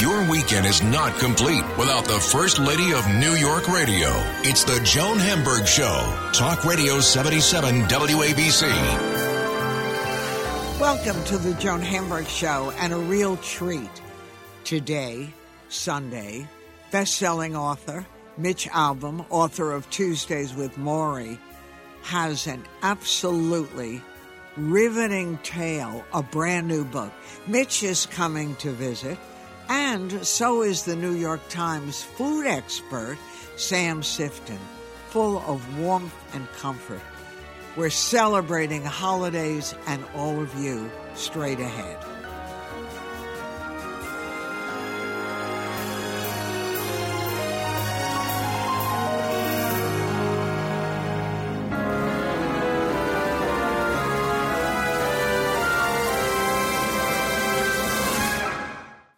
Your weekend is not complete without the First Lady of New York Radio. It's the Joan Hamburg Show. Talk Radio 77 WABC. Welcome to the Joan Hamburg Show and a real treat. Today, Sunday, best-selling author Mitch Albom, author of Tuesdays with Morrie, has an absolutely riveting tale, a brand new book. Mitch is coming to visit, and so is the New York Times food expert, Sam Sifton, full of warmth and comfort. We're celebrating holidays and all of you straight ahead.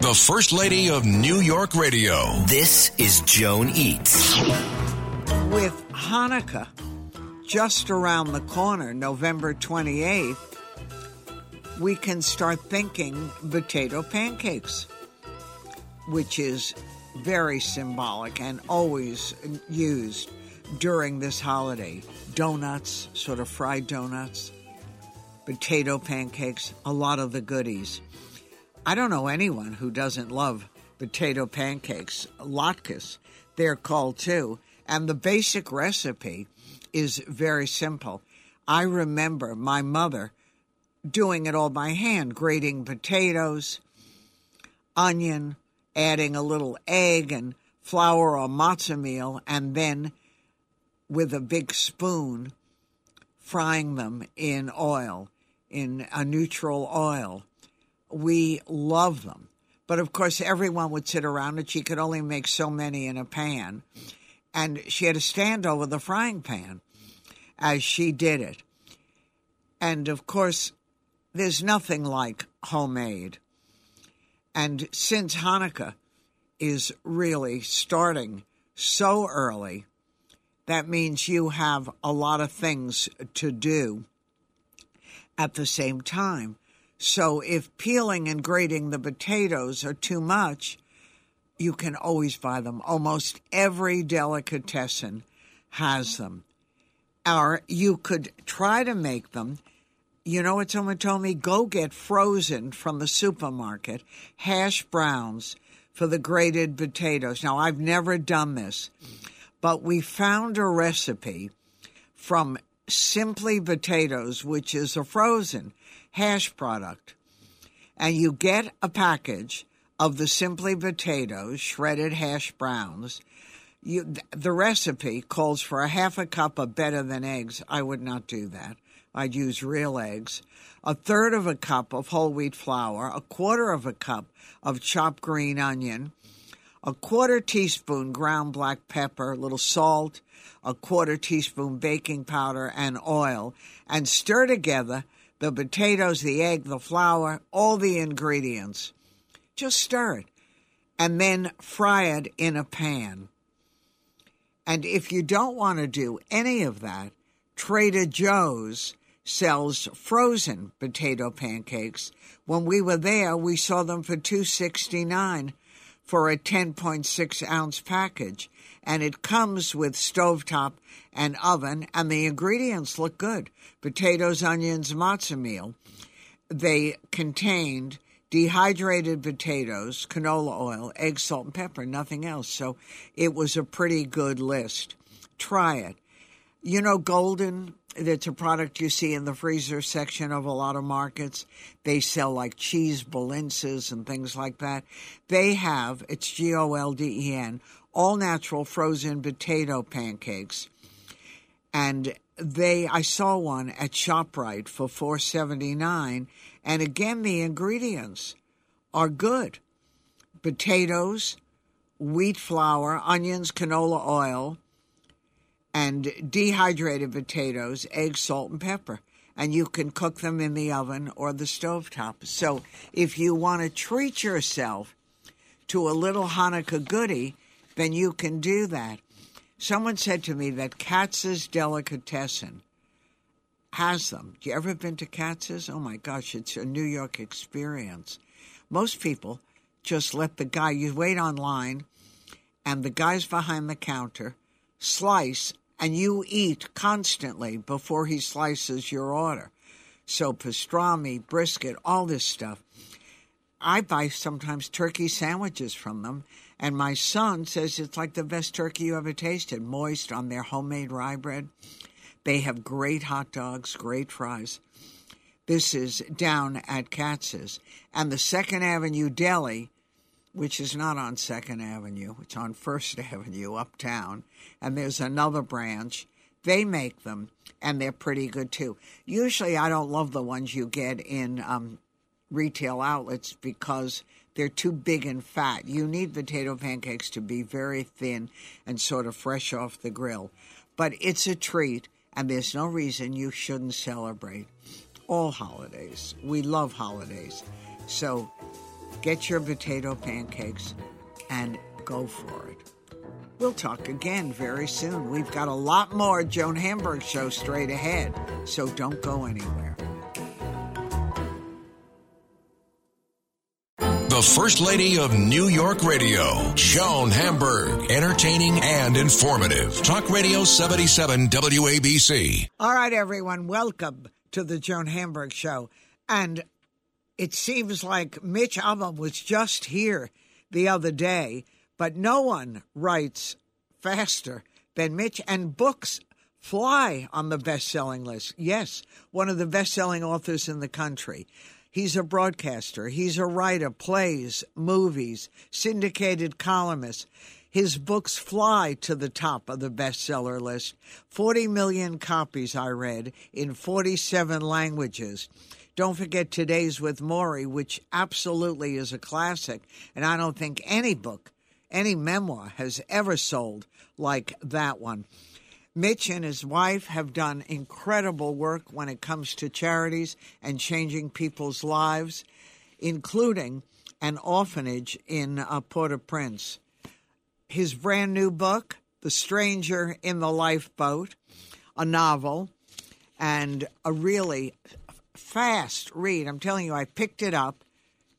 The First Lady of New York Radio. This is Joan Eats. With Hanukkah just around the corner, November 28th, we can start thinking potato pancakes, which is very symbolic and always used during this holiday. Donuts, sort of fried donuts, potato pancakes, a lot of the goodies. I don't know anyone who doesn't love potato pancakes, latkes, they're called too. And the basic recipe is very simple. I remember my mother doing it all by hand, grating potatoes, onion, adding a little egg and flour or matzo meal, and then with a big spoon, frying them in oil, in a neutral oil we love them. But of course, everyone would sit around and she could only make so many in a pan. And she had to stand over the frying pan as she did it. And of course, there's nothing like homemade. And since Hanukkah is really starting so early, that means you have a lot of things to do at the same time. So if peeling and grating the potatoes are too much, you can always buy them. Almost every delicatessen has them. Or you could try to make them. You know what someone told me? Go get frozen from the supermarket hash browns for the grated potatoes. Now, I've never done this, but we found a recipe from Simply Potatoes, which is a frozen hash product. And you get a package of the Simply Potatoes shredded hash browns. You, the recipe calls for a half a cup of better than eggs. I would not do that. I'd use real eggs. A third of a cup of whole wheat flour, a quarter of a cup of chopped green onion, a quarter teaspoon ground black pepper, a little salt, a quarter teaspoon baking powder, and oil, and stir together the potatoes, the egg, the flour, all the ingredients. Just stir it and then fry it in a pan. And if you don't want to do any of that, Trader Joe's sells frozen potato pancakes. When we were there, we saw them for 269 for a 10.6 ounce package. And it comes with stovetop and oven, and the ingredients look good potatoes, onions, matzo meal. They contained dehydrated potatoes, canola oil, egg, salt, and pepper, nothing else. So it was a pretty good list. Try it. You know, Golden, that's a product you see in the freezer section of a lot of markets. They sell like cheese blintzes and things like that. They have, it's G O L D E N, all natural frozen potato pancakes. And they I saw one at ShopRite for 4.79 and again the ingredients are good. Potatoes, wheat flour, onions, canola oil, and dehydrated potatoes, egg, salt, and pepper. And you can cook them in the oven or the stove top. So if you want to treat yourself to a little Hanukkah goodie, then you can do that. Someone said to me that Katz's Delicatessen has them. You ever been to Katz's? Oh my gosh, it's a New York experience. Most people just let the guy, you wait online, and the guys behind the counter slice, and you eat constantly before he slices your order. So, pastrami, brisket, all this stuff. I buy sometimes turkey sandwiches from them, and my son says it's like the best turkey you ever tasted, moist on their homemade rye bread. They have great hot dogs, great fries. This is down at Katz's. And the Second Avenue Deli, which is not on Second Avenue, it's on First Avenue uptown. And there's another branch. They make them, and they're pretty good too. Usually, I don't love the ones you get in um, retail outlets because they're too big and fat. You need potato pancakes to be very thin and sort of fresh off the grill. But it's a treat and there's no reason you shouldn't celebrate all holidays. We love holidays. So get your potato pancakes and go for it. We'll talk again very soon. We've got a lot more Joan Hamburg show straight ahead, so don't go anywhere. The First Lady of New York Radio, Joan Hamburg. Entertaining and informative. Talk Radio 77 WABC. All right, everyone, welcome to the Joan Hamburg Show. And it seems like Mitch Albom was just here the other day, but no one writes faster than Mitch, and books fly on the best selling list. Yes, one of the best selling authors in the country. He's a broadcaster. He's a writer, plays, movies, syndicated columnist. His books fly to the top of the bestseller list. 40 million copies I read in 47 languages. Don't forget Tuesdays with Morrie, which absolutely is a classic. And I don't think any book, any memoir has ever sold like that one. Mitch and his wife have done incredible work when it comes to charities and changing people's lives, including an orphanage in uh, Port au Prince. His brand new book, The Stranger in the Lifeboat, a novel, and a really fast read. I'm telling you, I picked it up,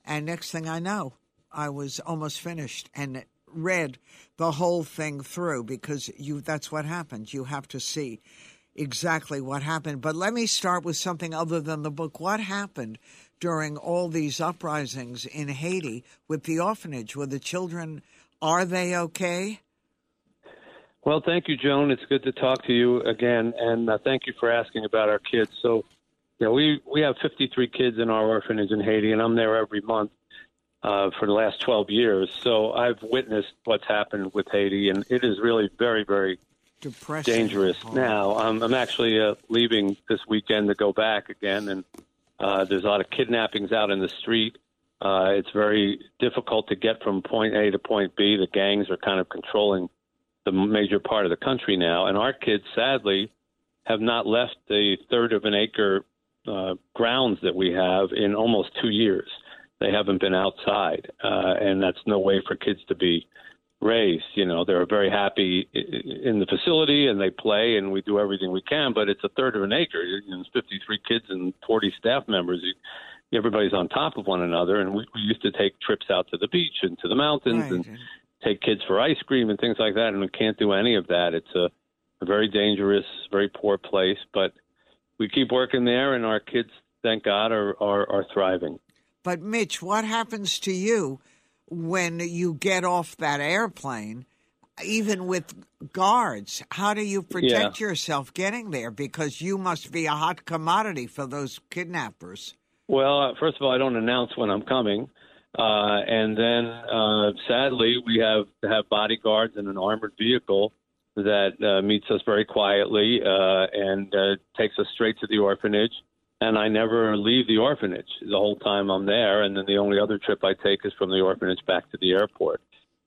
and next thing I know, I was almost finished and read the whole thing through because you that's what happens. You have to see exactly what happened. But let me start with something other than the book. What happened during all these uprisings in Haiti with the orphanage? Were the children are they okay? Well, thank you, Joan. It's good to talk to you again, and uh, thank you for asking about our kids. So, yeah, we we have 53 kids in our orphanage in Haiti, and I'm there every month uh, for the last 12 years. So I've witnessed what's happened with Haiti, and it is really very, very Depressing. dangerous. Oh. Now I'm, I'm actually uh, leaving this weekend to go back again, and uh, there's a lot of kidnappings out in the street. Uh, it's very difficult to get from point A to point B. The gangs are kind of controlling the major part of the country now, and our kids, sadly, have not left the third of an acre uh, grounds that we have in almost two years. They haven't been outside, uh, and that's no way for kids to be raised. You know, they're very happy in the facility and they play, and we do everything we can. But it's a third of an acre. You know, it's 53 kids and 40 staff members. You, everybody's on top of one another, and we, we used to take trips out to the beach and to the mountains Right. and take kids for ice cream and things like that, and we can't do any of that. It's a, a very dangerous, very poor place, but we keep working there, and our kids, thank God, are are, are thriving. But Mitch, what happens to you when you get off that airplane? Even with guards, how do you protect yourself getting there? Because you must be a hot commodity for those kidnappers. Well, uh, first of all, I don't announce when I'm coming, uh, and then uh, sadly, we have to have bodyguards and an armored vehicle that uh, meets us very quietly uh, and uh, takes us straight to the orphanage. And I never leave the orphanage the whole time I'm there. And then the only other trip I take is from the orphanage back to the airport.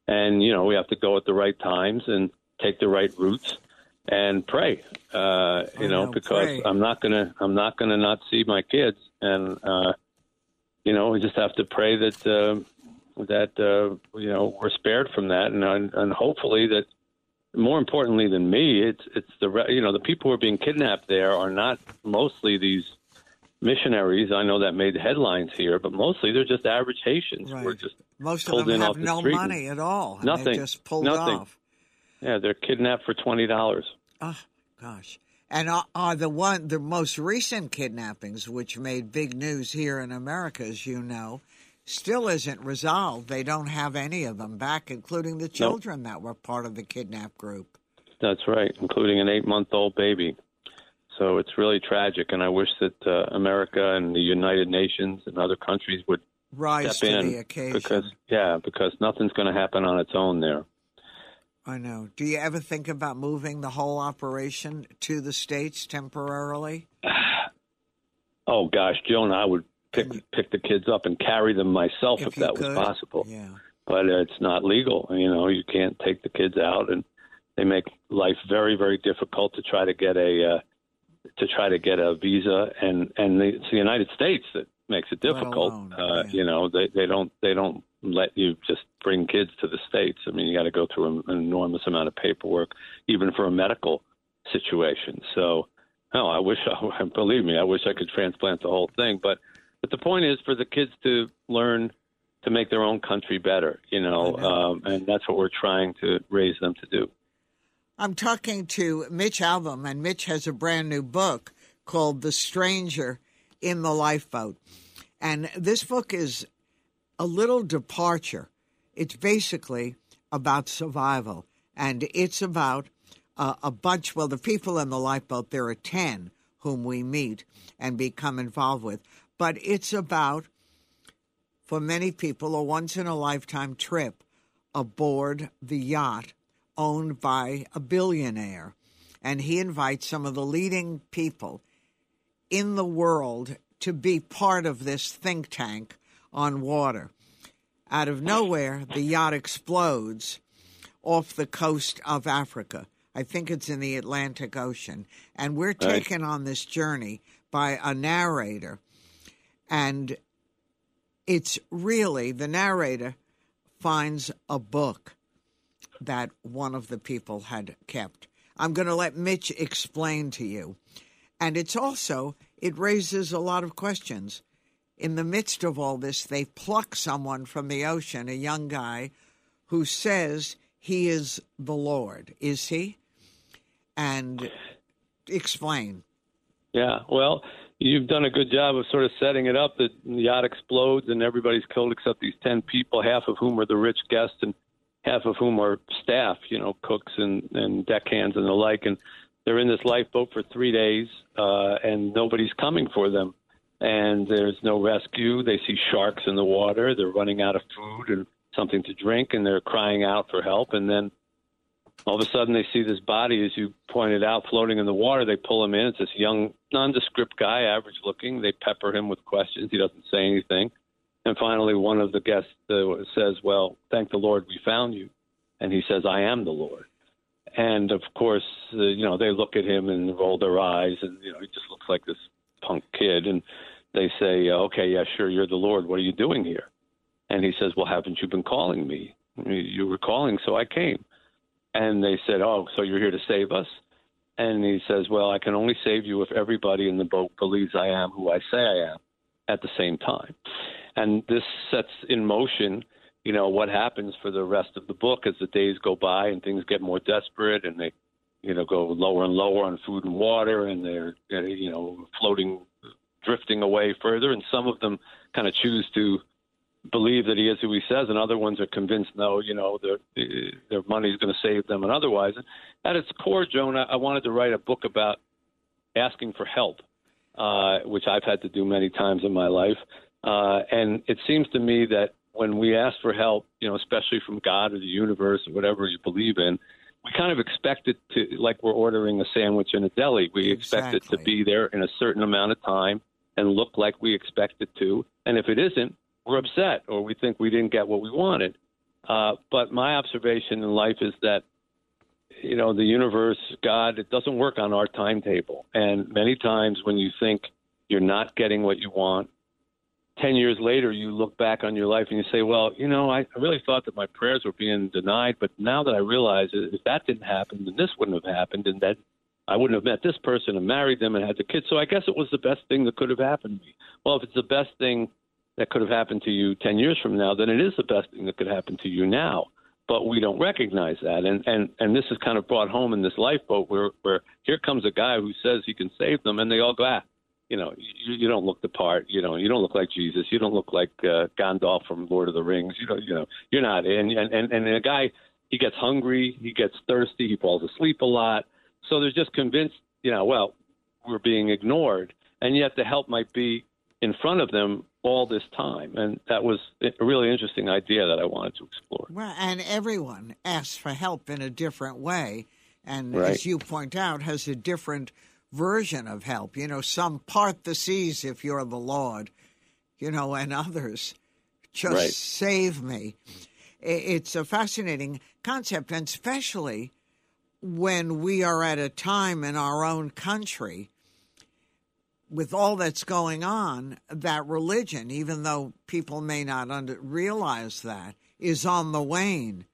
and you know we have to go at the right times and take the right routes and pray. Uh, you know, because pray. I'm not gonna I'm not gonna not see my kids, and uh, you know we just have to pray that uh, that uh, you know we're spared from that, and and hopefully that. More importantly than me, it's it's the re- you know the people who are being kidnapped there are not mostly these missionaries. I know that made headlines here, but mostly they're just average Haitians. Right. We're just Most of them have the no money at all. Nothing. They're just pulled Nothing. off. yeah, they're kidnapped for twenty dollars. Oh, gosh. And are, are the one the most recent kidnappings, which made big news here in America, as you know, still isn't resolved. They don't have any of them back, including the children that were part of the kidnap group. That's right, including an eight-month-old baby. So it's really tragic, and I wish that uh, America and the United Nations and other countries would Rise step to in the occasion. because yeah, because nothing's going to happen on its own there. I know. Do you ever think about moving the whole operation to the states temporarily? Oh gosh, Joan, I would pick pick the kids up and carry them myself if, you that was possible. Yeah. but it's not legal. You know, you can't take the kids out, and they make life very, very difficult to try to get a uh, to try to get a visa, and and the, it's the United States that makes it difficult. alone, uh. You know, they they don't they don't let you just bring kids to the states. I mean, you got to go through an, enormous amount of paperwork, even for a medical situation. So, no, I wish I believe me, I wish I could transplant the whole thing, but but the point is for the kids to learn to make their own country better, you know, know. um, and that's what we're trying to raise them to do. I'm talking to Mitch Albom, and Mitch has a brand new book called The Stranger in the Lifeboat. And this book is a little departure. It's basically about survival, and it's about uh, a bunch, well, the people in the lifeboat, there are 10 whom we meet and become involved with. But it's about, for many people, a once in a lifetime trip aboard the yacht owned by a billionaire. And he invites some of the leading people in the world to be part of this think tank on water. Out of nowhere, the yacht explodes off the coast of Africa. I think it's in the Atlantic Ocean. And we're taken on this journey by a narrator. And it's really the narrator finds a book that one of the people had kept. I'm going to let Mitch explain to you. And it's also, it raises a lot of questions. In the midst of all this, they pluck someone from the ocean, a young guy who says he is the Lord. Is he? And explain. Yeah, well, you've done a good job of sort of setting it up that the yacht explodes and everybody's killed except these 10 people, half of whom are the rich guests and half of whom are staff, you know, cooks and, and deckhands and the like. And they're in this lifeboat for three days uh, and nobody's coming for them. And there's no rescue. They see sharks in the water. They're running out of food and something to drink and they're crying out for help. And then all of a sudden they see this body, as you pointed out, floating in the water. They pull him in. It's this young, nondescript guy, average looking. They pepper him with questions. He doesn't say anything. And finally, one of the guests uh, says, Well, thank the Lord we found you. And he says, I am the Lord. And of course, uh, you know, they look at him and roll their eyes, and, you know, he just looks like this punk kid. And they say, Okay, yeah, sure, you're the Lord. What are you doing here? And he says, Well, haven't you been calling me? You were calling, so I came. And they said, Oh, so you're here to save us? And he says, Well, I can only save you if everybody in the boat believes I am who I say I am at the same time. And this sets in motion, you know, what happens for the rest of the book as the days go by and things get more desperate and they, you know, go lower and lower on food and water and they're, you know, floating, drifting away further. And some of them kind of choose to believe that he is who he says, and other ones are convinced, no, you know, their their money is going to save them, and otherwise. At its core, I, I wanted to write a book about asking for help, uh, which I've had to do many times in my life, uh, and it seems to me that when we ask for help, you know, especially from God or the universe or whatever you believe in, we kind of expect it to, like we're ordering a sandwich in a deli. We expect it to be there in a certain amount of time and look like we expect it to, and if it isn't, we're upset or we think we didn't get what we wanted. Uh, but my observation in life is that, you know, the universe, God, it doesn't work on our timetable. And many times when you think you're not getting what you want, 10 years later, you look back on your life and you say, well, you know, I, really thought that my prayers were being denied, but now that I realize that if that didn't happen, then this wouldn't have happened, and that I wouldn't have met this person and married them and had the kids. So I guess it was the best thing that could have happened to me. Well, if it's the best thing that could have happened to you 10 years from now, then it is the best thing that could happen to you now. But we don't recognize that. And, and, and this is kind of brought home in this lifeboat where, where here comes a guy who says he can save them, and they all go, ah, you know, you, you don't look the part. You know, you don't look like Jesus. You don't look like uh, Gandalf from Lord of the Rings. You know, you know, you're not. And and and, and a guy, he gets hungry, he gets thirsty, he falls asleep a lot. So they're just convinced, you know, well, we're being ignored, and yet the help might be in front of them all this time. And that was a really interesting idea that I wanted to explore. Well, and everyone asks for help in a different way, and Right. as you point out, has a different version of help. You know, some part the seas if you're the Lord, you know, and others just Right. save me. It's a fascinating concept, and especially when we are at a time in our own country with all that's going on, that religion, even though people may not under, realize that, is on the wane.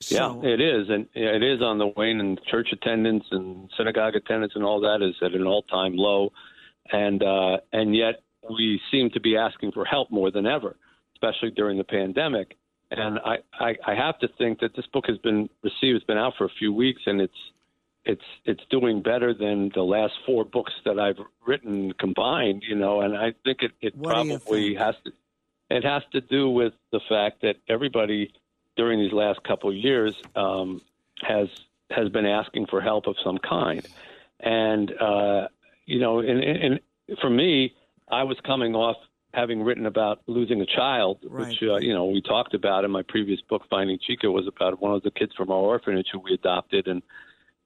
So, yeah, it is, and it is on the wane. And church attendance and synagogue attendance and all that is at an all-time low, and uh, and yet we seem to be asking for help more than ever, especially during the pandemic. And I, I, I have to think that this book has been received. It's been out for a few weeks, and it's it's it's doing better than the last four books that I've written combined. You know, and I think it, it What probably has to. It has to do with the fact that everybody during these last couple of years um, has has been asking for help of some kind, and uh, you know, and, and for me, I was coming off having written about losing a child, Right. which uh, you know we talked about in my previous book, Finding Chika, was about one of the kids from our orphanage who we adopted, and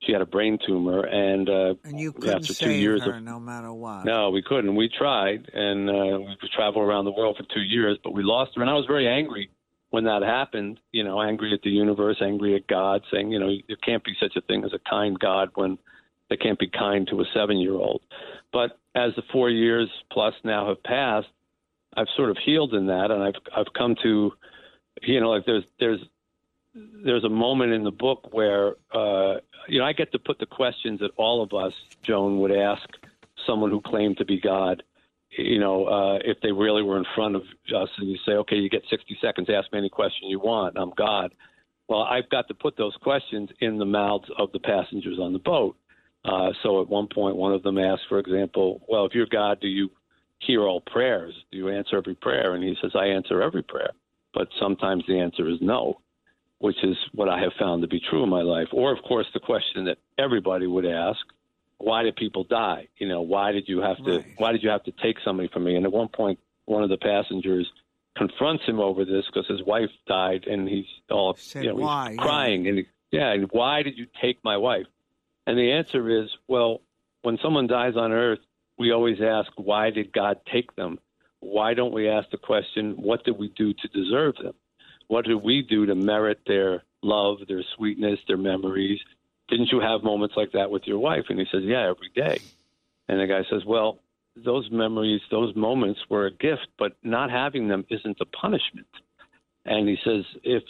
she had a brain tumor, and uh, and you couldn't after two save years her of no matter what. no, we couldn't. We tried, and uh, we traveled around the world for two years, but we lost her. And I was very angry when that happened. You know, angry at the universe, angry at God, saying, you know, there can't be such a thing as a kind God when they can't be kind to a seven-year-old. But as the four years plus now have passed, I've sort of healed in that, and I've I've come to, you know, like there's there's there's a moment in the book where uh, you know I get to put the questions that all of us, Joan, would ask someone who claimed to be God. You know, uh, if they really were in front of us, and you say, "Okay, you get 60 seconds. Ask me any question you want. I'm God." Well, I've got to put those questions in the mouths of the passengers on the boat. Uh, so at one point, one of them asked, for example, "Well, if you're God, do you hear all prayers? Do you answer every prayer?" And he says, "I answer every prayer, but sometimes the answer is no." which is what I have found to be true in my life. Or, of course, the question that everybody would ask: Why did people die? You know, why did you have to? Right. Why did you have to take somebody from me? And at one point, one of the passengers confronts him over this because his wife died, and he's all Said, you know, "Why?" Yeah. crying, and he, yeah, and why did you take my wife? And the answer is, well, when someone dies on Earth, we always ask, why did God take them? Why don't we ask the question, what did we do to deserve them? What did we do to merit their love, their sweetness, their memories? Didn't you have moments like that with your wife? And he says, Yeah, every day. And the guy says, Well, those memories, those moments were a gift, but not having them isn't a punishment. And he says, If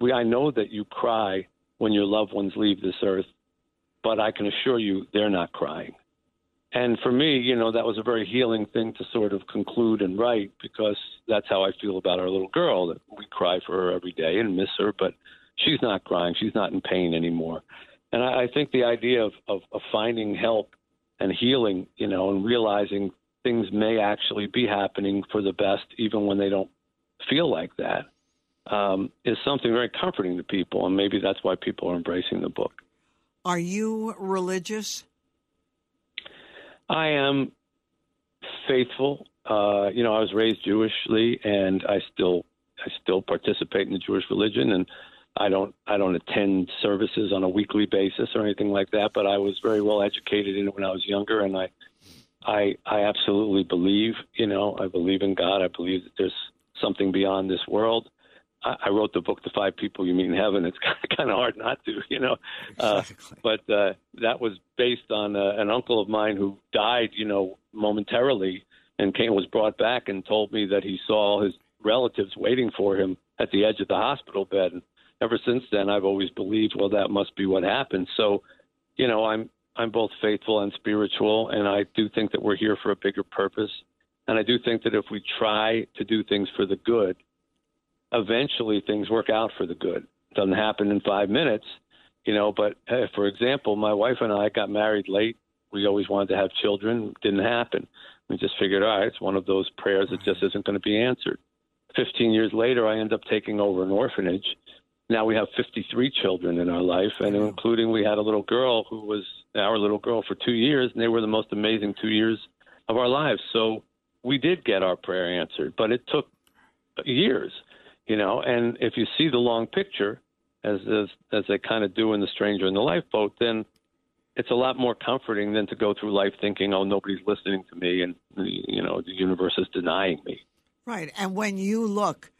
we, I know that you cry when your loved ones leave this earth, but I can assure you they're not crying. And for me, you know, that was a very healing thing to sort of conclude and write because that's how I feel about our little girl. That we cry for her every day and miss her, but she's not crying. She's not in pain anymore. And I, I think the idea of, of, of finding help and healing, you know, and realizing things may actually be happening for the best, even when they don't feel like that, um, is something very comforting to people. And maybe that's why people are embracing the book. Are you religious? I am faithful. Uh, you know, I was raised Jewishly, and I still I still participate in the Jewish religion, and I don't I don't attend services on a weekly basis or anything like that. But I was very well educated in it when I was younger, and I I I absolutely believe. You know, I believe in God. I believe that there's something beyond this world, I, I wrote the book, The Five People You Meet in Heaven. It's kind of hard not to, you know. Uh, but uh, that was based on uh, an uncle of mine who died, you know, momentarily, and came was brought back and told me that he saw his relatives waiting for him at the edge of the hospital bed. And ever since then, I've always believed, well, that must be what happened. So, you know, I'm I'm both faithful and spiritual, and I do think that we're here for a bigger purpose. And I do think that if we try to do things for the good, eventually things work out for the good. It doesn't happen in five minutes, you know. But for example, my wife and I got married late. We always wanted to have children. Didn't happen. We just figured, all right, it's one of those prayers that just isn't going to be answered. 15 years later, I end up taking over an orphanage. Now we have 53 children in our life, and including we had a little girl who was our little girl for two years, and they were the most amazing two years of our lives. So we did get our prayer answered, but it took years, you know. And if you see the long picture, as as, as they kind of do in The Stranger in the Lifeboat, then it's a lot more comforting than to go through life thinking, "Oh, nobody's listening to me," and you know, the universe is denying me. Right. And when you look,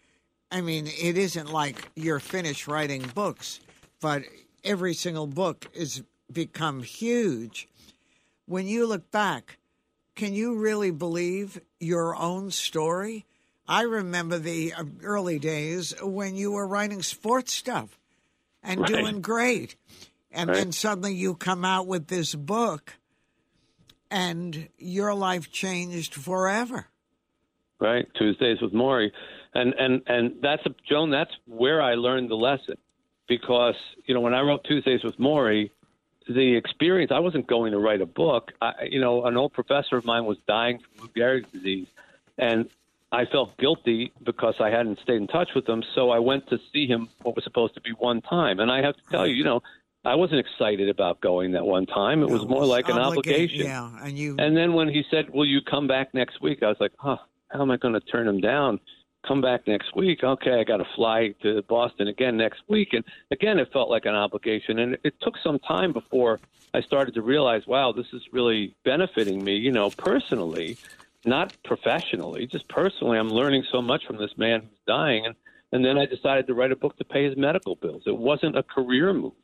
I mean, it isn't like you're finished writing books, but every single book has become huge. When you look back, can you really believe your own story? I remember the uh, early days when you were writing sports stuff and Right. doing great. And Right. then suddenly you come out with this book and your life changed forever. right? Tuesdays with Morrie, and and and that's a, Joan. That's where I learned the lesson, because you know when I wrote Tuesdays with Morrie, the experience I wasn't going to write a book. I, you know, an old professor of mine was dying from Lou Gehrig's disease, and I felt guilty because I hadn't stayed in touch with him. So I went to see him what was supposed to be one time, and I have to tell you, you know. I wasn't excited about going that one time. It was more like an obligation. Yeah, and you And then when he said, "Will you come back next week?" I was like, "Huh, how am I going to turn him down? Come back next week? Okay, I got to fly to Boston again next week." And again, it felt like an obligation, and it took some time before I started to realize, "Wow, this is really benefiting me, you know, personally, not professionally, just personally. I'm learning so much from this man who's dying." And and then I decided to write a book to pay his medical bills. It wasn't a career move.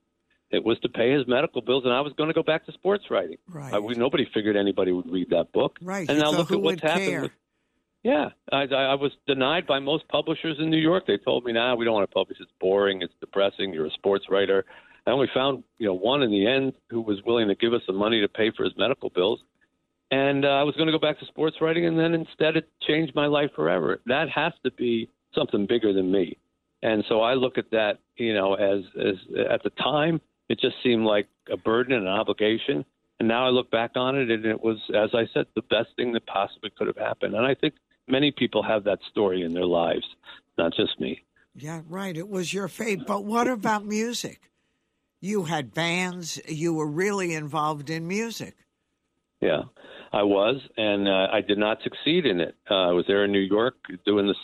It was to pay his medical bills, and I was going to go back to sports writing. Right. Uh, we, nobody figured anybody would read that book. Right. And now so look at what's happened. With, yeah, I, I, was denied by most publishers in New York. They told me, "Nah, we don't want to publish. It's boring. It's depressing. You're a sports writer." I only found, you know, one in the end who was willing to give us the money to pay for his medical bills. And uh, I was going to go back to sports writing, and then instead it changed my life forever. That has to be something bigger than me. And so I look at that, you know, as as at the time it just seemed like a burden and an obligation. And now I look back on it, and it was, as I said, the best thing that possibly could have happened. And I think many people have that story in their lives, not just me. Yeah, right. It was your fate. But what about music? You had bands. You were really involved in music. Yeah, I was, and uh, I did not succeed in it. Uh, I was there in New York doing this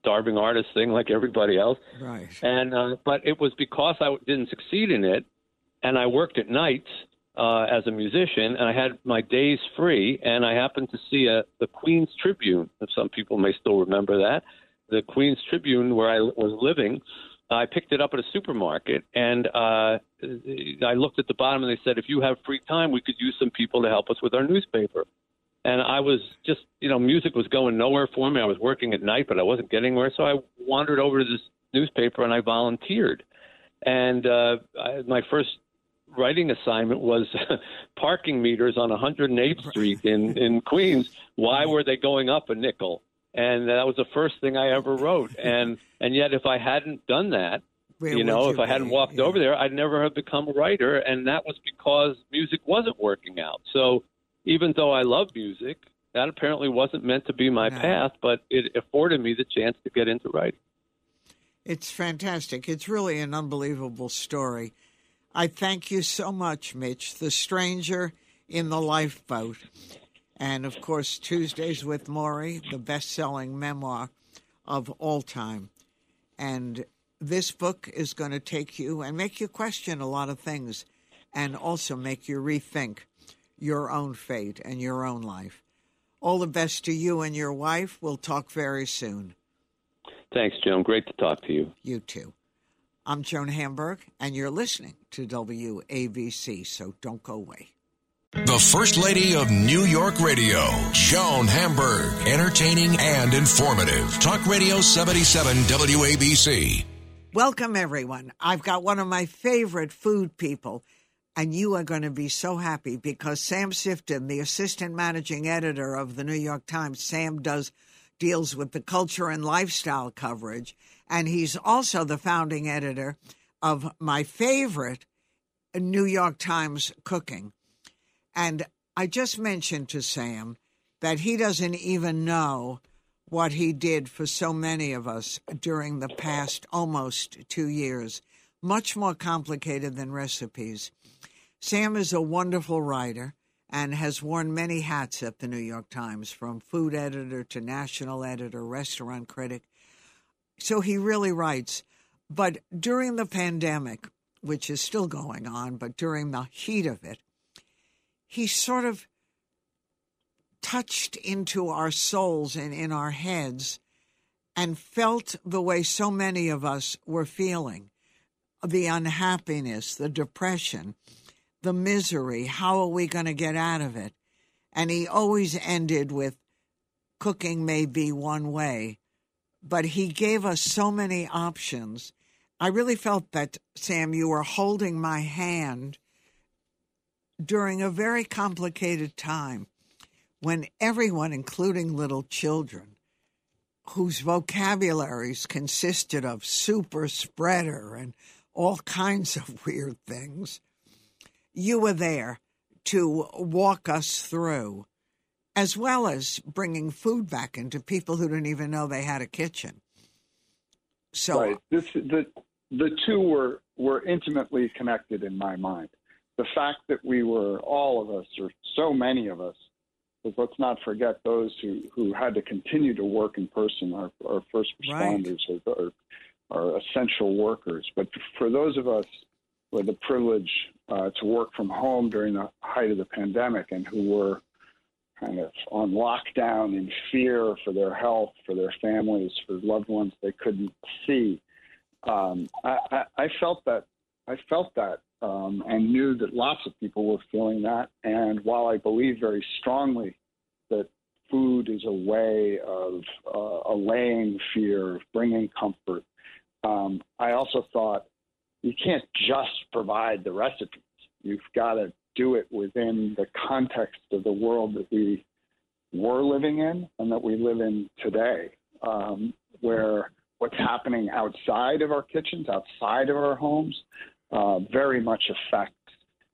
starving artist thing like everybody else. Right. And uh, but it was because I didn't succeed in it, and I worked at nights uh, as a musician, and I had my days free, and I happened to see a, the Queen's Tribune. Some people may still remember that, the Queen's Tribune, where I was living. I picked it up at a supermarket, and uh, I looked at the bottom, and they said, "If you have free time, we could use some people to help us with our newspaper." And I was just, you know, music was going nowhere for me. I was working at night, but I wasn't getting anywhere. So I wandered over to this newspaper and I volunteered. And uh, I, my first writing assignment was parking meters on 108th Street in, in Queens. Why were they going up a nickel? And that was the first thing I ever wrote. And and yet, if I hadn't done that, Where you know, you if I hadn't walked Yeah. over there, I'd never have become a writer. And that was because music wasn't working out. So even though I love music, that apparently wasn't meant to be my No. path, but it afforded me the chance to get into writing. It's fantastic. It's really an unbelievable story. I thank you so much, Mitch. The Stranger in the Lifeboat. And of course, Tuesdays with Morrie, the best selling memoir of all time. And this book is going to take you and make you question a lot of things and also make you rethink your own fate and your own life. All the best to you and your wife. We'll talk very soon. Thanks, Joan. Great to talk to you. You too. I'm Joan Hamburg, and you're listening to WABC, so don't go away. The First Lady of New York Radio, Joan Hamburg. Entertaining and informative. Talk Radio 77 WABC. Welcome, everyone. I've got one of my favorite food people, and you are going to be so happy because Sam Sifton, the assistant managing editor of the New York Times, Sam does deals with the culture and lifestyle coverage, and he's also the founding editor of my favorite New York Times Cooking. And I just mentioned to Sam that he doesn't even know what he did for so many of us during the past almost two years. Much more complicated than recipes. Sam is a wonderful writer and has worn many hats at the New York Times, from food editor to national editor, restaurant critic. So he really writes. But during the pandemic, which is still going on, but during the heat of it, he sort of touched into our souls and in our heads and felt the way so many of us were feeling the unhappiness, the depression, the misery. How are we going to get out of it? And he always ended with cooking may be one way, but he gave us so many options. I really felt that, Sam, you were holding my hand during a very complicated time when everyone, including little children, whose vocabularies consisted of super spreader and all kinds of weird things, you were there to walk us through, as well as bringing food back into people who didn't even know they had a kitchen. So, right. This, the the two were were intimately connected in my mind the fact that we were all of us, or so many of us, because let's not forget those who, who had to continue to work in person, our, our first responders right. are, essential workers. But for those of us with the privilege uh, to work from home during the height of the pandemic and who were kind of on lockdown in fear for their health, for their families, for loved ones they couldn't see, um, I, I, I felt that I felt that um, and knew that lots of people were feeling that. And while I believe very strongly that food is a way of uh, allaying fear, of bringing comfort, um, I also thought you can't just provide the recipes. You've got to do it within the context of the world that we were living in and that we live in today, um, where what's happening outside of our kitchens, outside of our homes, uh, very much affects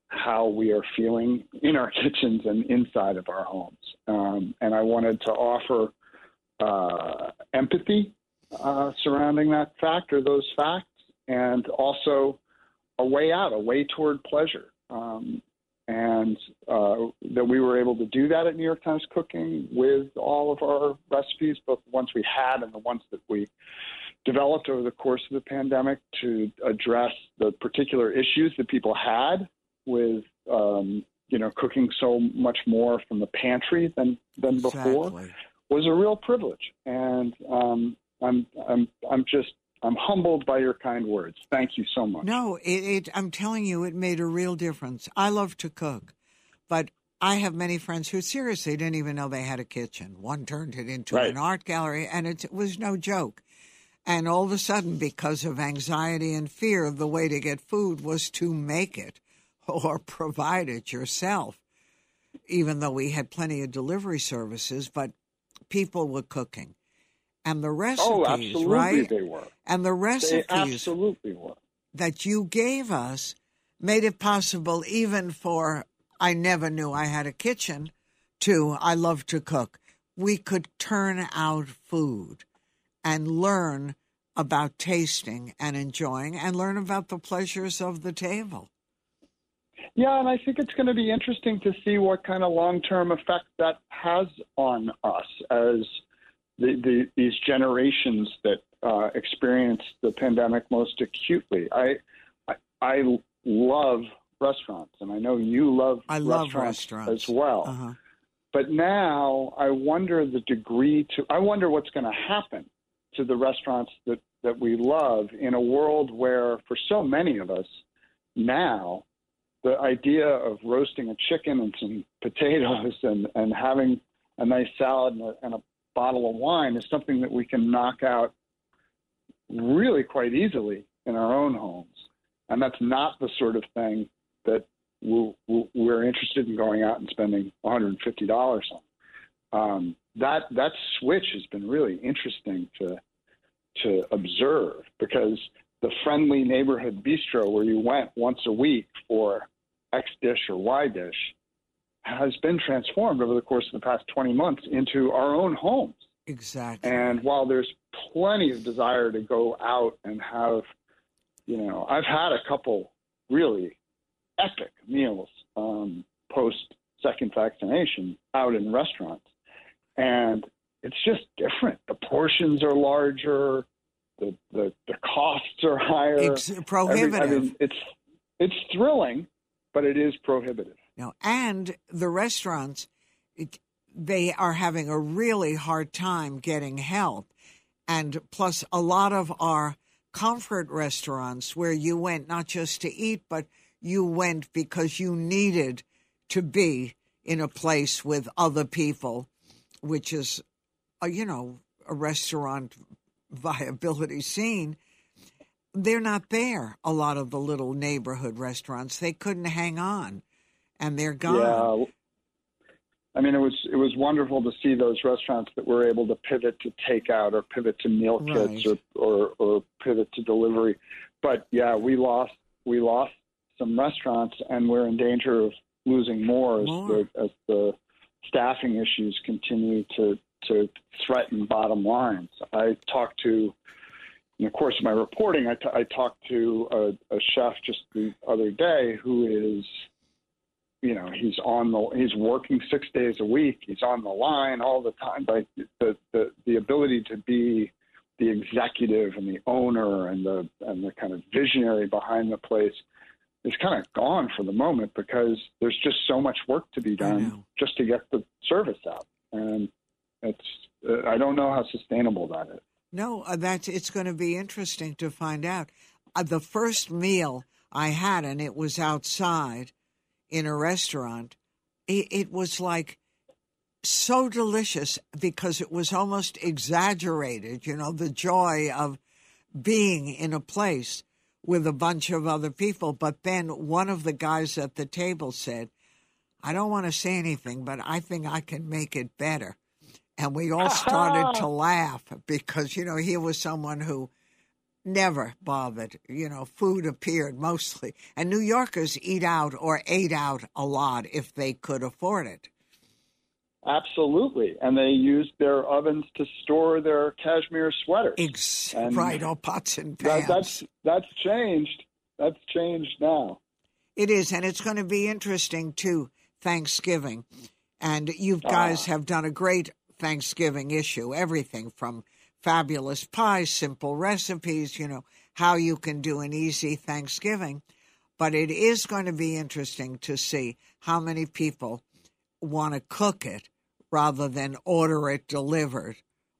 how we are feeling in our kitchens and inside of our homes. Um, and I wanted to offer uh, empathy uh, surrounding that fact or those facts, and also a way out, a way toward pleasure. Um, and uh, that we were able to do that at New York Times Cooking with all of our recipes, both the ones we had and the ones that we developed over the course of the pandemic to address the particular issues that people had with um, you know cooking so much more from the pantry than than before exactly. was a real privilege and um, I'm I'm I'm just I'm humbled by your kind words. Thank you so much. No, it, it, I'm telling you, it made a real difference. I love to cook, but I have many friends who seriously didn't even know they had a kitchen. One turned it into right. an art gallery, and it was no joke. And all of a sudden, because of anxiety and fear, the way to get food was to make it or provide it yourself. Even though we had plenty of delivery services, but people were cooking. And the oh, recipes, oh, absolutely right? They were. And the recipes they absolutely were. that you gave us made it possible even for I never knew I had a kitchen to I love to cook. We could turn out food and learn about tasting and enjoying and learn about the pleasures of the table. Yeah, and I think it's going to be interesting to see what kind of long term effect that has on us as the, the, these generations that uh, experienced the pandemic most acutely. I, I, I love restaurants, and I know you love, I restaurants, love restaurants as well. Uh-huh. But now I wonder the degree to, I wonder what's going to happen to the restaurants that that we love in a world where, for so many of us now, the idea of roasting a chicken and some potatoes and, and having a nice salad and a, and a bottle of wine is something that we can knock out really quite easily in our own homes. And that's not the sort of thing that we're interested in going out and spending $150 on. Um, that that switch has been really interesting to to observe because the friendly neighborhood bistro where you went once a week for X dish or Y dish has been transformed over the course of the past 20 months into our own homes. Exactly. And while there's plenty of desire to go out and have, you know, I've had a couple really epic meals um, post second vaccination out in restaurants. And it's just different. The portions are larger, the the, the costs are higher. It's prohibitive. Every, I mean, it's it's thrilling, but it is prohibitive. No, and the restaurants, it, they are having a really hard time getting help, and plus a lot of our comfort restaurants where you went not just to eat, but you went because you needed to be in a place with other people, which is uh, you know, a restaurant viability scene, they're not there. A lot of the little neighborhood restaurants, they couldn't hang on, and they're gone. Yeah. I mean, it was it was wonderful to see those restaurants that were able to pivot to takeout or pivot to meal kits right. or, or or pivot to delivery. But yeah, we lost we lost some restaurants, and we're in danger of losing more, more. As, the, as the staffing issues continue to to threaten bottom lines. I talked to, in the course of my reporting, I, t- I talked to a, a chef just the other day who is, you know, he's on the, he's working six days a week. He's on the line all the time. Like the, the, the ability to be the executive and the owner and the, and the kind of visionary behind the place is kind of gone for the moment because there's just so much work to be done just to get the service out. And it's uh, I don't know how sustainable that is. No, uh, that's it's going to be interesting to find out. Uh, the first meal I had, and it was outside in a restaurant. It, it was like so delicious because it was almost exaggerated. You know, the joy of being in a place with a bunch of other people. But then one of the guys at the table said, I don't want to say anything, but I think I can make it better. And we all started to laugh because, you know, he was someone who never bothered. You know, food appeared mostly. And New Yorkers eat out or ate out a lot if they could afford it. Absolutely. And they used their ovens to store their cashmere sweaters. Ex- right, all pots and pans. That, that's, that's changed. That's changed now. It is. And it's going to be interesting, too, Thanksgiving. And you guys uh, have done a great Thanksgiving issue. Everything from fabulous pies, simple recipes, you know, how you can do an easy Thanksgiving. But it is going to be interesting to see how many people want to cook it rather than order it delivered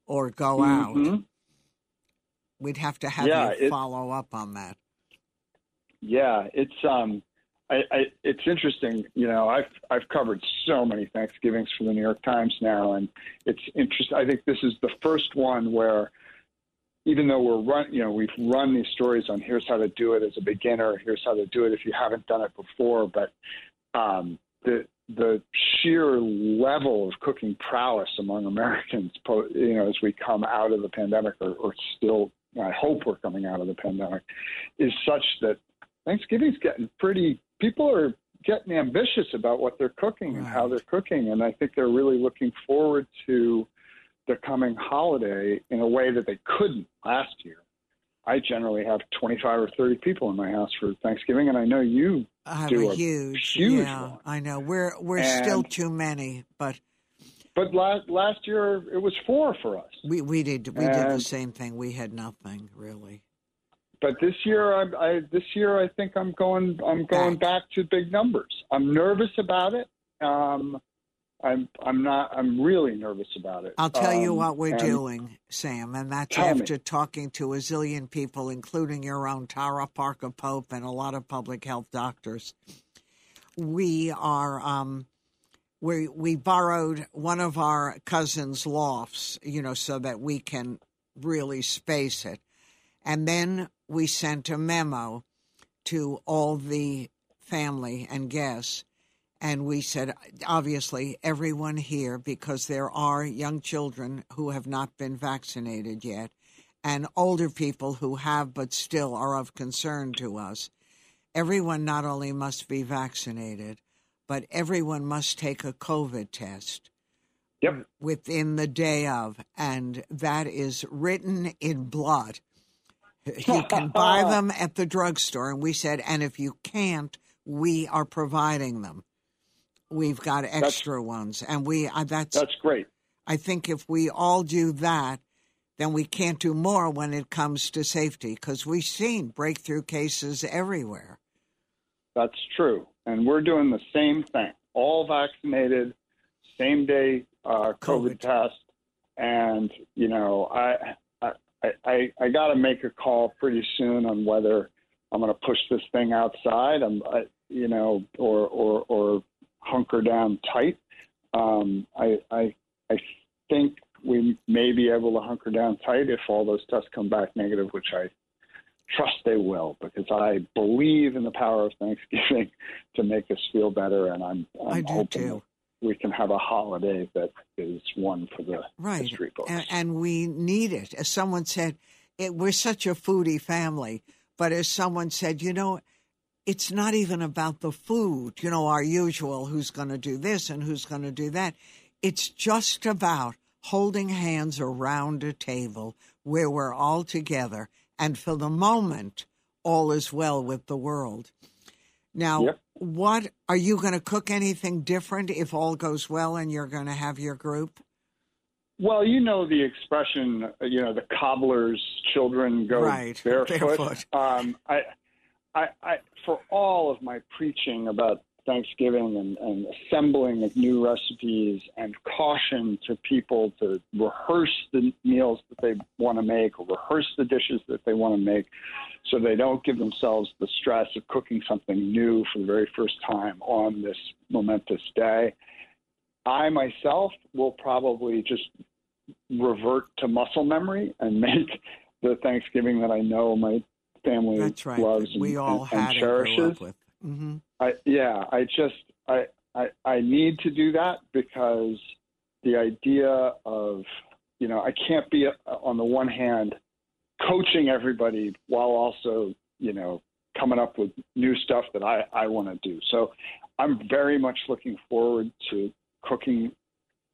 or go mm-hmm. out. We'd have to have yeah, you follow up on that. Yeah, it's um I, I, it's interesting. You know, I've I've covered so many Thanksgivings for the New York Times now, and it's interesting. I think this is the first one where, even though we're run, you know, we've run these stories on here's how to do it as a beginner, here's how to do it if you haven't done it before, but um, the the sheer level of cooking prowess among Americans, you know, as we come out of the pandemic, or, or still, I hope we're coming out of the pandemic, is such that Thanksgiving's getting pretty people are getting ambitious about what they're cooking and how they're cooking, and I think they're really looking forward to the coming holiday in a way that they couldn't last year. I generally have 25 or 30 people in my house for Thanksgiving, and I know you I have do a, huge, huge yeah, one. I know we're we're and, still too many, but but last last year it was four for us. We we did we and, did the same thing. We had nothing really but this year, I, I this year I think I'm going I'm going back to big numbers. I'm nervous about it, um, I'm I'm not I'm really nervous about it. I'll tell you Um, what we're doing, Sam, and that's Tell me. after talking to a zillion people, including your own Tara Parker Pope and a lot of public health doctors. We are um, we we borrowed one of our cousins' lofts, you know, so that we can really space it, and then we sent a memo to all the family and guests and we said, obviously, everyone here, because there are young children who have not been vaccinated yet, and older people who have but still are of concern to us. Everyone not only must be vaccinated, but everyone must take a COVID test Yep. within the day of, and that is written in blood. You can buy them at the drugstore, and we said, and if you can't, we are providing them. We've got extra ones, and we uh, that's, That's great. I think if we all do that, then we can't do more when it comes to safety because we've seen breakthrough cases everywhere. That's true. And we're doing the same thing. All vaccinated, same day uh, COVID, COVID. test. And, you know, I I, I, I got to make a call pretty soon on whether I'm going to push this thing outside, I'm, I, you know, or, or, or hunker down tight. Um, I, I, I think we may be able to hunker down tight if all those tests come back negative, which I trust they will, because I believe in the power of Thanksgiving to make us feel better, and I'm, I'm I do hoping too. We can have a holiday that is one for the Right. history books. And, and we need it. As someone said, it, we're such a foodie family. But as someone said, you know, it's not even about the food, you know, our usual who's going to do this and who's going to do that. It's just about holding hands around a table where we're all together. And for the moment, all is well with the world. Now, Yep. What are you going to cook anything different if all goes well and you're going to have your group? Well, you know the expression, you know, the cobbler's children go Right, barefoot. barefoot. Um, I, I, I, for all of my preaching about Thanksgiving and, and assembling of new recipes and caution to people to rehearse the meals that they want to make or rehearse the dishes that they want to make so they don't give themselves the stress of cooking something new for the very first time on this momentous day. I myself will probably just revert to muscle memory and make the Thanksgiving that I know my family right. loves we and, all and, had and cherishes. Up with. hmm I yeah, I just I, I I need to do that because the idea of you know I can't be uh, on the one hand coaching everybody while also you know coming up with new stuff that I I want to do. So I'm very much looking forward to cooking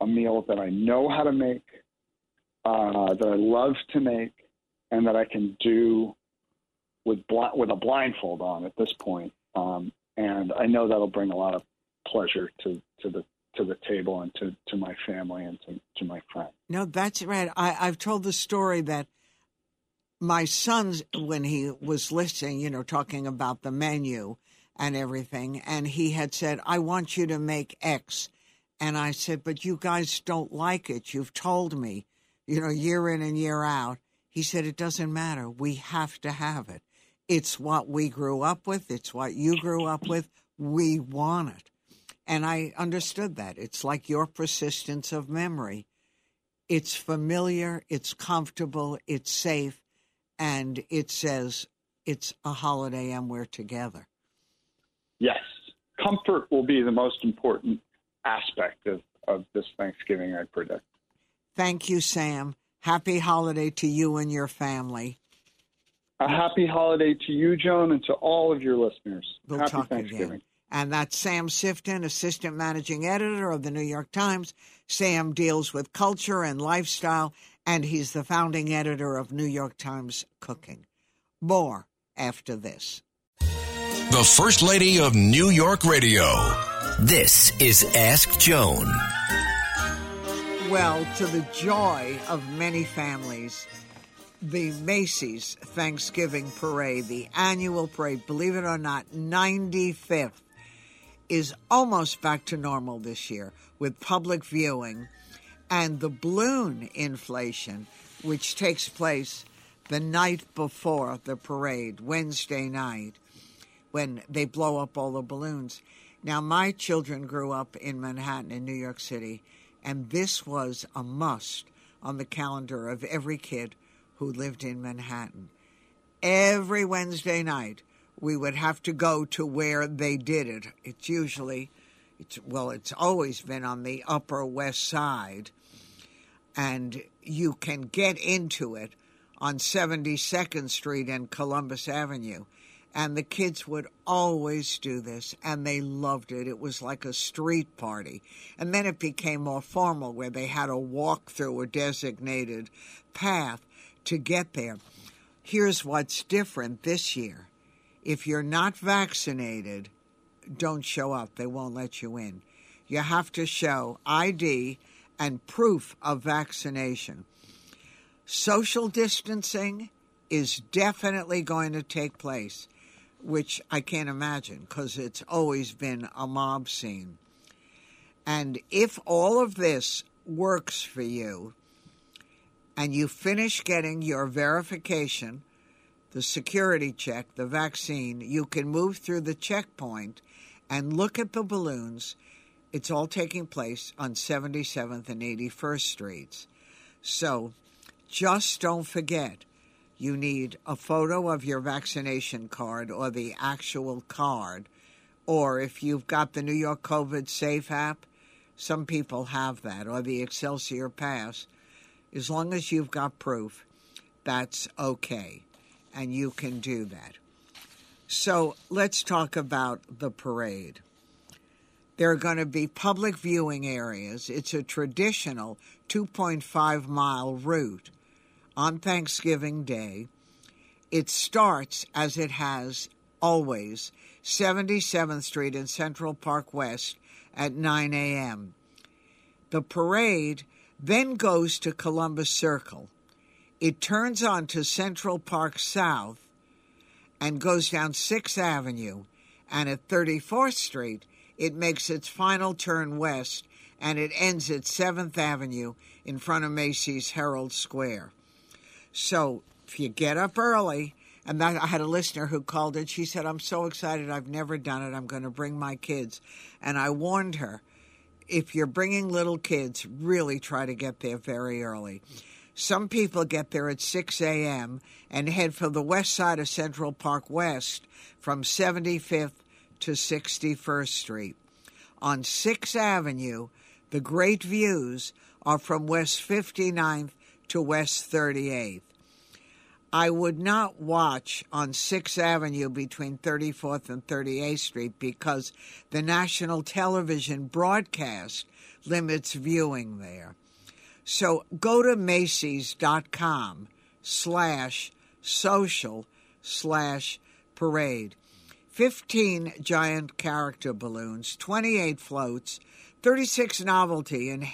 a meal that I know how to make, uh, that I love to make, and that I can do with bl- with a blindfold on at this point. Um, and I know that'll bring a lot of pleasure to, to the to the table and to, to my family and to, to my friends. No, that's right. I, I've told the story that my son's, when he was listening, you know, talking about the menu and everything, and he had said, I want you to make X. And I said, But you guys don't like it. You've told me, you know, year in and year out. He said, It doesn't matter. We have to have it. It's what we grew up with, it's what you grew up with. We want it. And I understood that. It's like your persistence of memory. It's familiar, it's comfortable, it's safe, and it says it's a holiday and we're together. Yes, comfort will be the most important aspect of, of this Thanksgiving, I predict. Thank you, Sam. Happy holiday to you and your family. A happy holiday to you, Joan, and to all of your listeners. We'll happy talk Thanksgiving. again. And that's Sam Sifton, Assistant Managing Editor of the New York Times. Sam deals with culture and lifestyle, and he's the founding editor of New York Times Cooking. More after this. The First Lady of New York Radio. This is Ask Joan. Well, to the joy of many families, the Macy's Thanksgiving Parade, the annual parade, believe it or not, 95th, is almost back to normal this year with public viewing and the balloon inflation, which takes place the night before the parade, Wednesday night, when they blow up all the balloons. Now, my children grew up in Manhattan, in New York City, and this was a must on the calendar of every kid who lived in Manhattan. Every Wednesday night, we would have to go to where they did it. It's usually, it's well, it's always been on the Upper West Side, and you can get into it on 72nd Street and Columbus Avenue. And the kids would always do this, and they loved it. It was like a street party. And then it became more formal, where they had a walk through a designated path to get there. Here's what's different this year if you're not vaccinated, don't show up. They won't let you in. You have to show ID and proof of vaccination. Social distancing is definitely going to take place, which I can't imagine because it's always been a mob scene. And if all of this works for you and you finish getting your verification, the security check, the vaccine, you can move through the checkpoint and look at the balloons. It's all taking place on 77th and 81st Streets. So just don't forget you need a photo of your vaccination card or the actual card. Or if you've got the New York COVID Safe app, some people have that, or the Excelsior Pass. As long as you've got proof, that's okay and you can do that. So let's talk about the parade. There are going to be public viewing areas. It's a traditional 2.5 mile route on Thanksgiving Day. It starts as it has always 77th Street and Central Park West at 9 a.m. The parade then goes to Columbus Circle it turns onto Central Park South and goes down 6th Avenue. And at 34th Street, it makes its final turn west and it ends at 7th Avenue in front of Macy's Herald Square. So if you get up early, and I had a listener who called it. She said, I'm so excited. I've never done it. I'm going to bring my kids. And I warned her if you're bringing little kids, really try to get there very early. Some people get there at 6 a.m. and head for the west side of Central Park West from 75th to 61st Street. On 6th Avenue, the great views are from West 59th to West 38th. I would not watch on 6th Avenue between 34th and 38th Street because the national television broadcast limits viewing there. So go to Macy's.com slash social slash parade. 15 giant character balloons, 28 floats, 36 novelty and,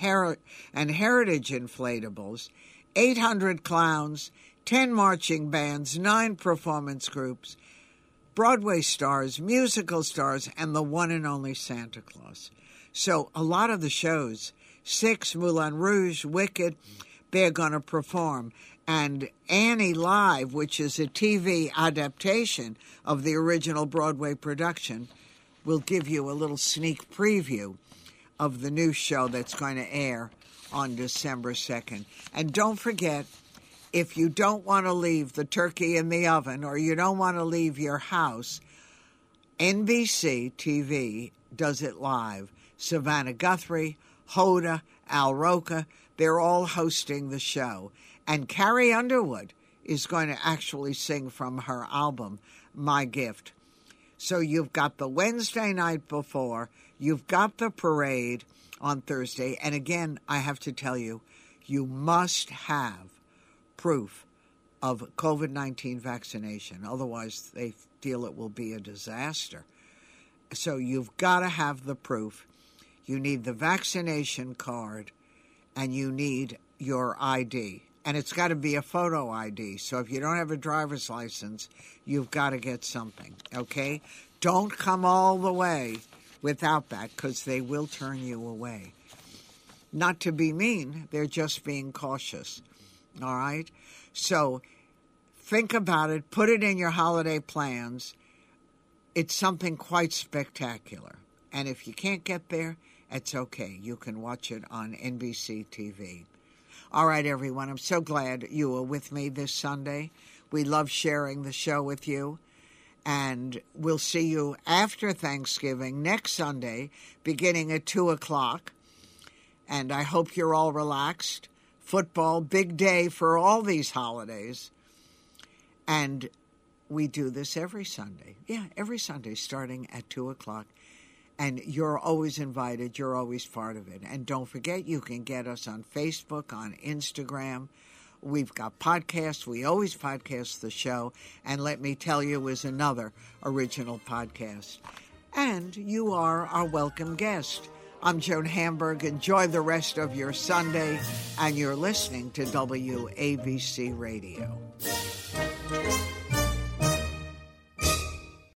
and heritage inflatables, 800 clowns, 10 marching bands, 9 performance groups, Broadway stars, musical stars, and the one and only Santa Claus. So a lot of the shows Six, Moulin Rouge, Wicked, they're going to perform. And Annie Live, which is a TV adaptation of the original Broadway production, will give you a little sneak preview of the new show that's going to air on December 2nd. And don't forget, if you don't want to leave the turkey in the oven or you don't want to leave your house, NBC TV does it live. Savannah Guthrie, Hoda, Al Roker, they're all hosting the show. And Carrie Underwood is going to actually sing from her album, My Gift. So you've got the Wednesday night before, you've got the parade on Thursday. And again, I have to tell you, you must have proof of COVID 19 vaccination. Otherwise, they feel it will be a disaster. So you've got to have the proof you need the vaccination card, and you need your ID. And it's got to be a photo ID. So if you don't have a driver's license, you've got to get something, okay? Don't come all the way without that because they will turn you away. Not to be mean, they're just being cautious. All right? So think about it, put it in your holiday plans. It's something quite spectacular. And if you can't get there, it's okay. You can watch it on NBC TV. All right, everyone, I'm so glad you were with me this Sunday. We love sharing the show with you. And we'll see you after Thanksgiving next Sunday, beginning at 2 o'clock. And I hope you're all relaxed. Football, big day for all these holidays. And we do this every Sunday. Yeah, every Sunday starting at 2 o'clock. And you're always invited. You're always part of it. And don't forget, you can get us on Facebook, on Instagram. We've got podcasts. We always podcast the show. And let me tell you, is another original podcast. And you are our welcome guest. I'm Joan Hamburg. Enjoy the rest of your Sunday, and you're listening to WABC Radio.